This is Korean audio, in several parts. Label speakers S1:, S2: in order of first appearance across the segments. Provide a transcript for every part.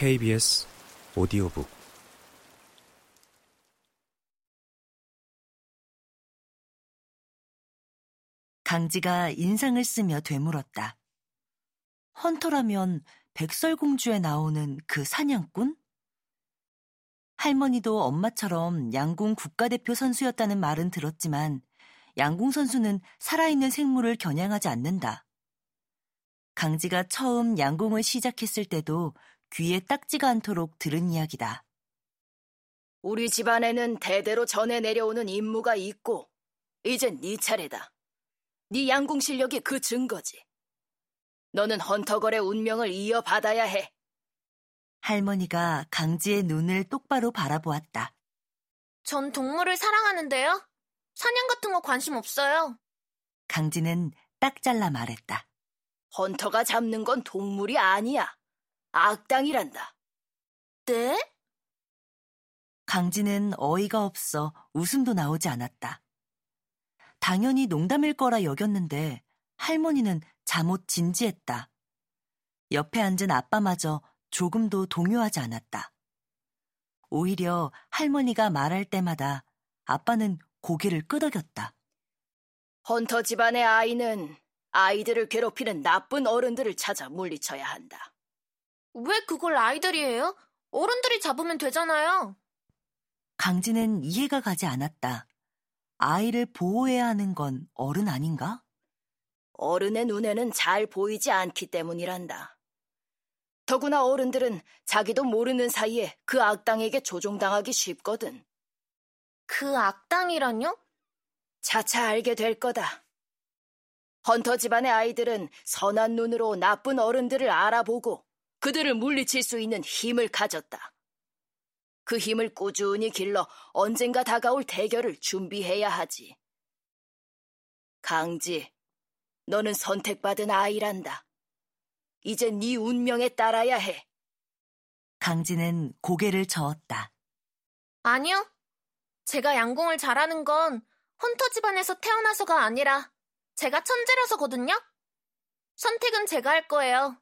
S1: KBS 오디오북
S2: 강지가 인상을 쓰며 되물었다. 헌터라면 백설공주에 나오는 그 사냥꾼? 할머니도 엄마처럼 양궁 국가대표 선수였다는 말은 들었지만 양궁 선수는 살아있는 생물을 겨냥하지 않는다. 강지가 처음 양궁을 시작했을 때도 귀에 딱지가 않도록 들은 이야기다.
S3: 우리 집안에는 대대로 전해 내려오는 임무가 있고 이젠 네 차례다. 네 양궁 실력이 그 증거지. 너는 헌터걸의 운명을 이어받아야 해.
S2: 할머니가 강지의 눈을 똑바로 바라보았다.
S4: 전 동물을 사랑하는데요. 사냥 같은 거 관심 없어요.
S2: 강지는 딱 잘라 말했다.
S3: 헌터가 잡는 건 동물이 아니야. 악당이란다.
S4: 네?
S2: 강지는 어이가 없어 웃음도 나오지 않았다. 당연히 농담일 거라 여겼는데 할머니는 잠옷 진지했다. 옆에 앉은 아빠마저 조금도 동요하지 않았다. 오히려 할머니가 말할 때마다 아빠는 고개를 끄덕였다.
S3: 헌터 집안의 아이는 아이들을 괴롭히는 나쁜 어른들을 찾아 물리쳐야 한다.
S4: 왜 그걸 아이들이에요? 어른들이 잡으면 되잖아요.
S2: 강지는 이해가 가지 않았다. 아이를 보호해야 하는 건 어른 아닌가?
S3: 어른의 눈에는 잘 보이지 않기 때문이란다. 더구나 어른들은 자기도 모르는 사이에 그 악당에게 조종당하기 쉽거든.
S4: 그 악당이란요?
S3: 차차 알게 될 거다. 헌터 집안의 아이들은 선한 눈으로 나쁜 어른들을 알아보고 그들을 물리칠 수 있는 힘을 가졌다. 그 힘을 꾸준히 길러 언젠가 다가올 대결을 준비해야 하지. 강지, 너는 선택받은 아이란다. 이제 네 운명에 따라야 해.
S2: 강지는 고개를 저었다.
S4: 아니요. 제가 양궁을 잘하는 건 헌터 집안에서 태어나서가 아니라 제가 천재라서거든요. 선택은 제가 할 거예요.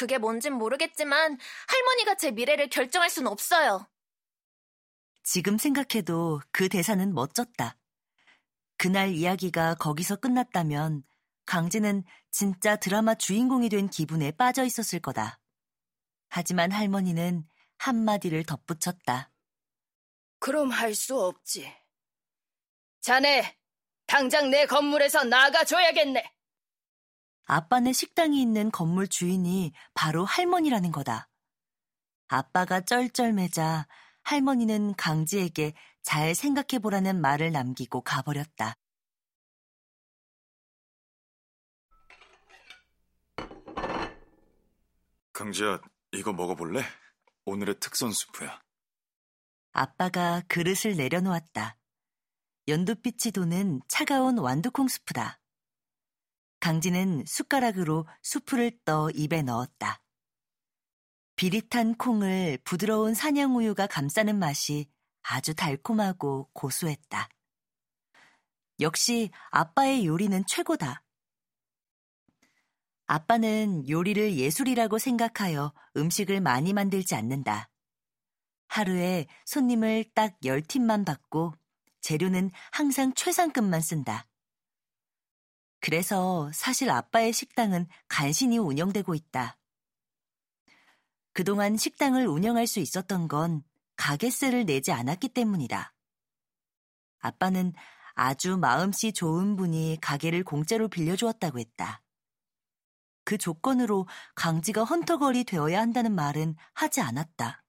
S4: 그게 뭔진 모르겠지만 할머니가 제 미래를 결정할 순 없어요.
S2: 지금 생각해도 그 대사는 멋졌다. 그날 이야기가 거기서 끝났다면 강지는 진짜 드라마 주인공이 된 기분에 빠져 있었을 거다. 하지만 할머니는 한마디를 덧붙였다.
S3: 그럼 할 수 없지. 자네, 당장 내 건물에서 나가줘야겠네.
S2: 아빠네 식당이 있는 건물 주인이 바로 할머니라는 거다. 아빠가 쩔쩔매자 할머니는 강지에게 잘 생각해보라는 말을 남기고 가버렸다.
S5: 강지야, 이거 먹어볼래? 오늘의 특선 수프야.
S2: 아빠가 그릇을 내려놓았다. 연두빛이 도는 차가운 완두콩 수프다. 강지는 숟가락으로 수프를 떠 입에 넣었다. 비릿한 콩을 부드러운 사냥우유가 감싸는 맛이 아주 달콤하고 고소했다. 역시 아빠의 요리는 최고다. 아빠는 요리를 예술이라고 생각하여 음식을 많이 만들지 않는다. 하루에 손님을 딱 10팀만 받고 재료는 항상 최상급만 쓴다. 그래서 사실 아빠의 식당은 간신히 운영되고 있다. 그동안 식당을 운영할 수 있었던 건 가게세를 내지 않았기 때문이다. 아빠는 아주 마음씨 좋은 분이 가게를 공짜로 빌려주었다고 했다. 그 조건으로 강지가 헌터걸이 되어야 한다는 말은 하지 않았다.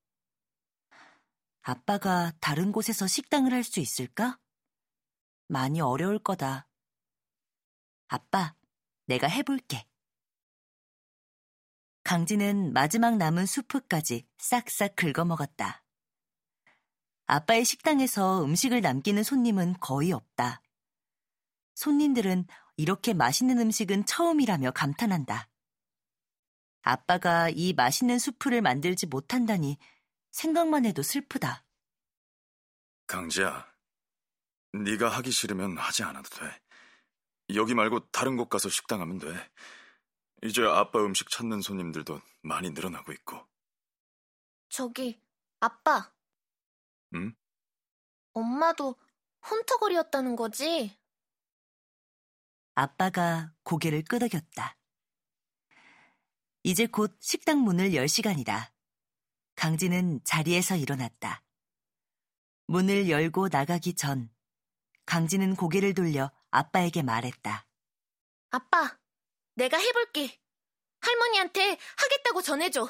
S2: 아빠가 다른 곳에서 식당을 할 수 있을까? 많이 어려울 거다. 아빠, 내가 해볼게. 강지는 마지막 남은 수프까지 싹싹 긁어먹었다. 아빠의 식당에서 음식을 남기는 손님은 거의 없다. 손님들은 이렇게 맛있는 음식은 처음이라며 감탄한다. 아빠가 이 맛있는 수프를 만들지 못한다니 생각만 해도 슬프다.
S5: 강지야, 네가 하기 싫으면 하지 않아도 돼. 여기 말고 다른 곳 가서 식당 하면 돼. 이제 아빠 음식 찾는 손님들도 많이 늘어나고 있고.
S4: 저기, 아빠.
S5: 응?
S4: 엄마도 헌터걸이었다는 거지?
S2: 아빠가 고개를 끄덕였다. 이제 곧 식당 문을 열 시간이다. 강진은 자리에서 일어났다. 문을 열고 나가기 전 강진은 고개를 돌려 아빠에게 말했다.
S4: 아빠, 내가 해볼게. 할머니한테 하겠다고 전해줘.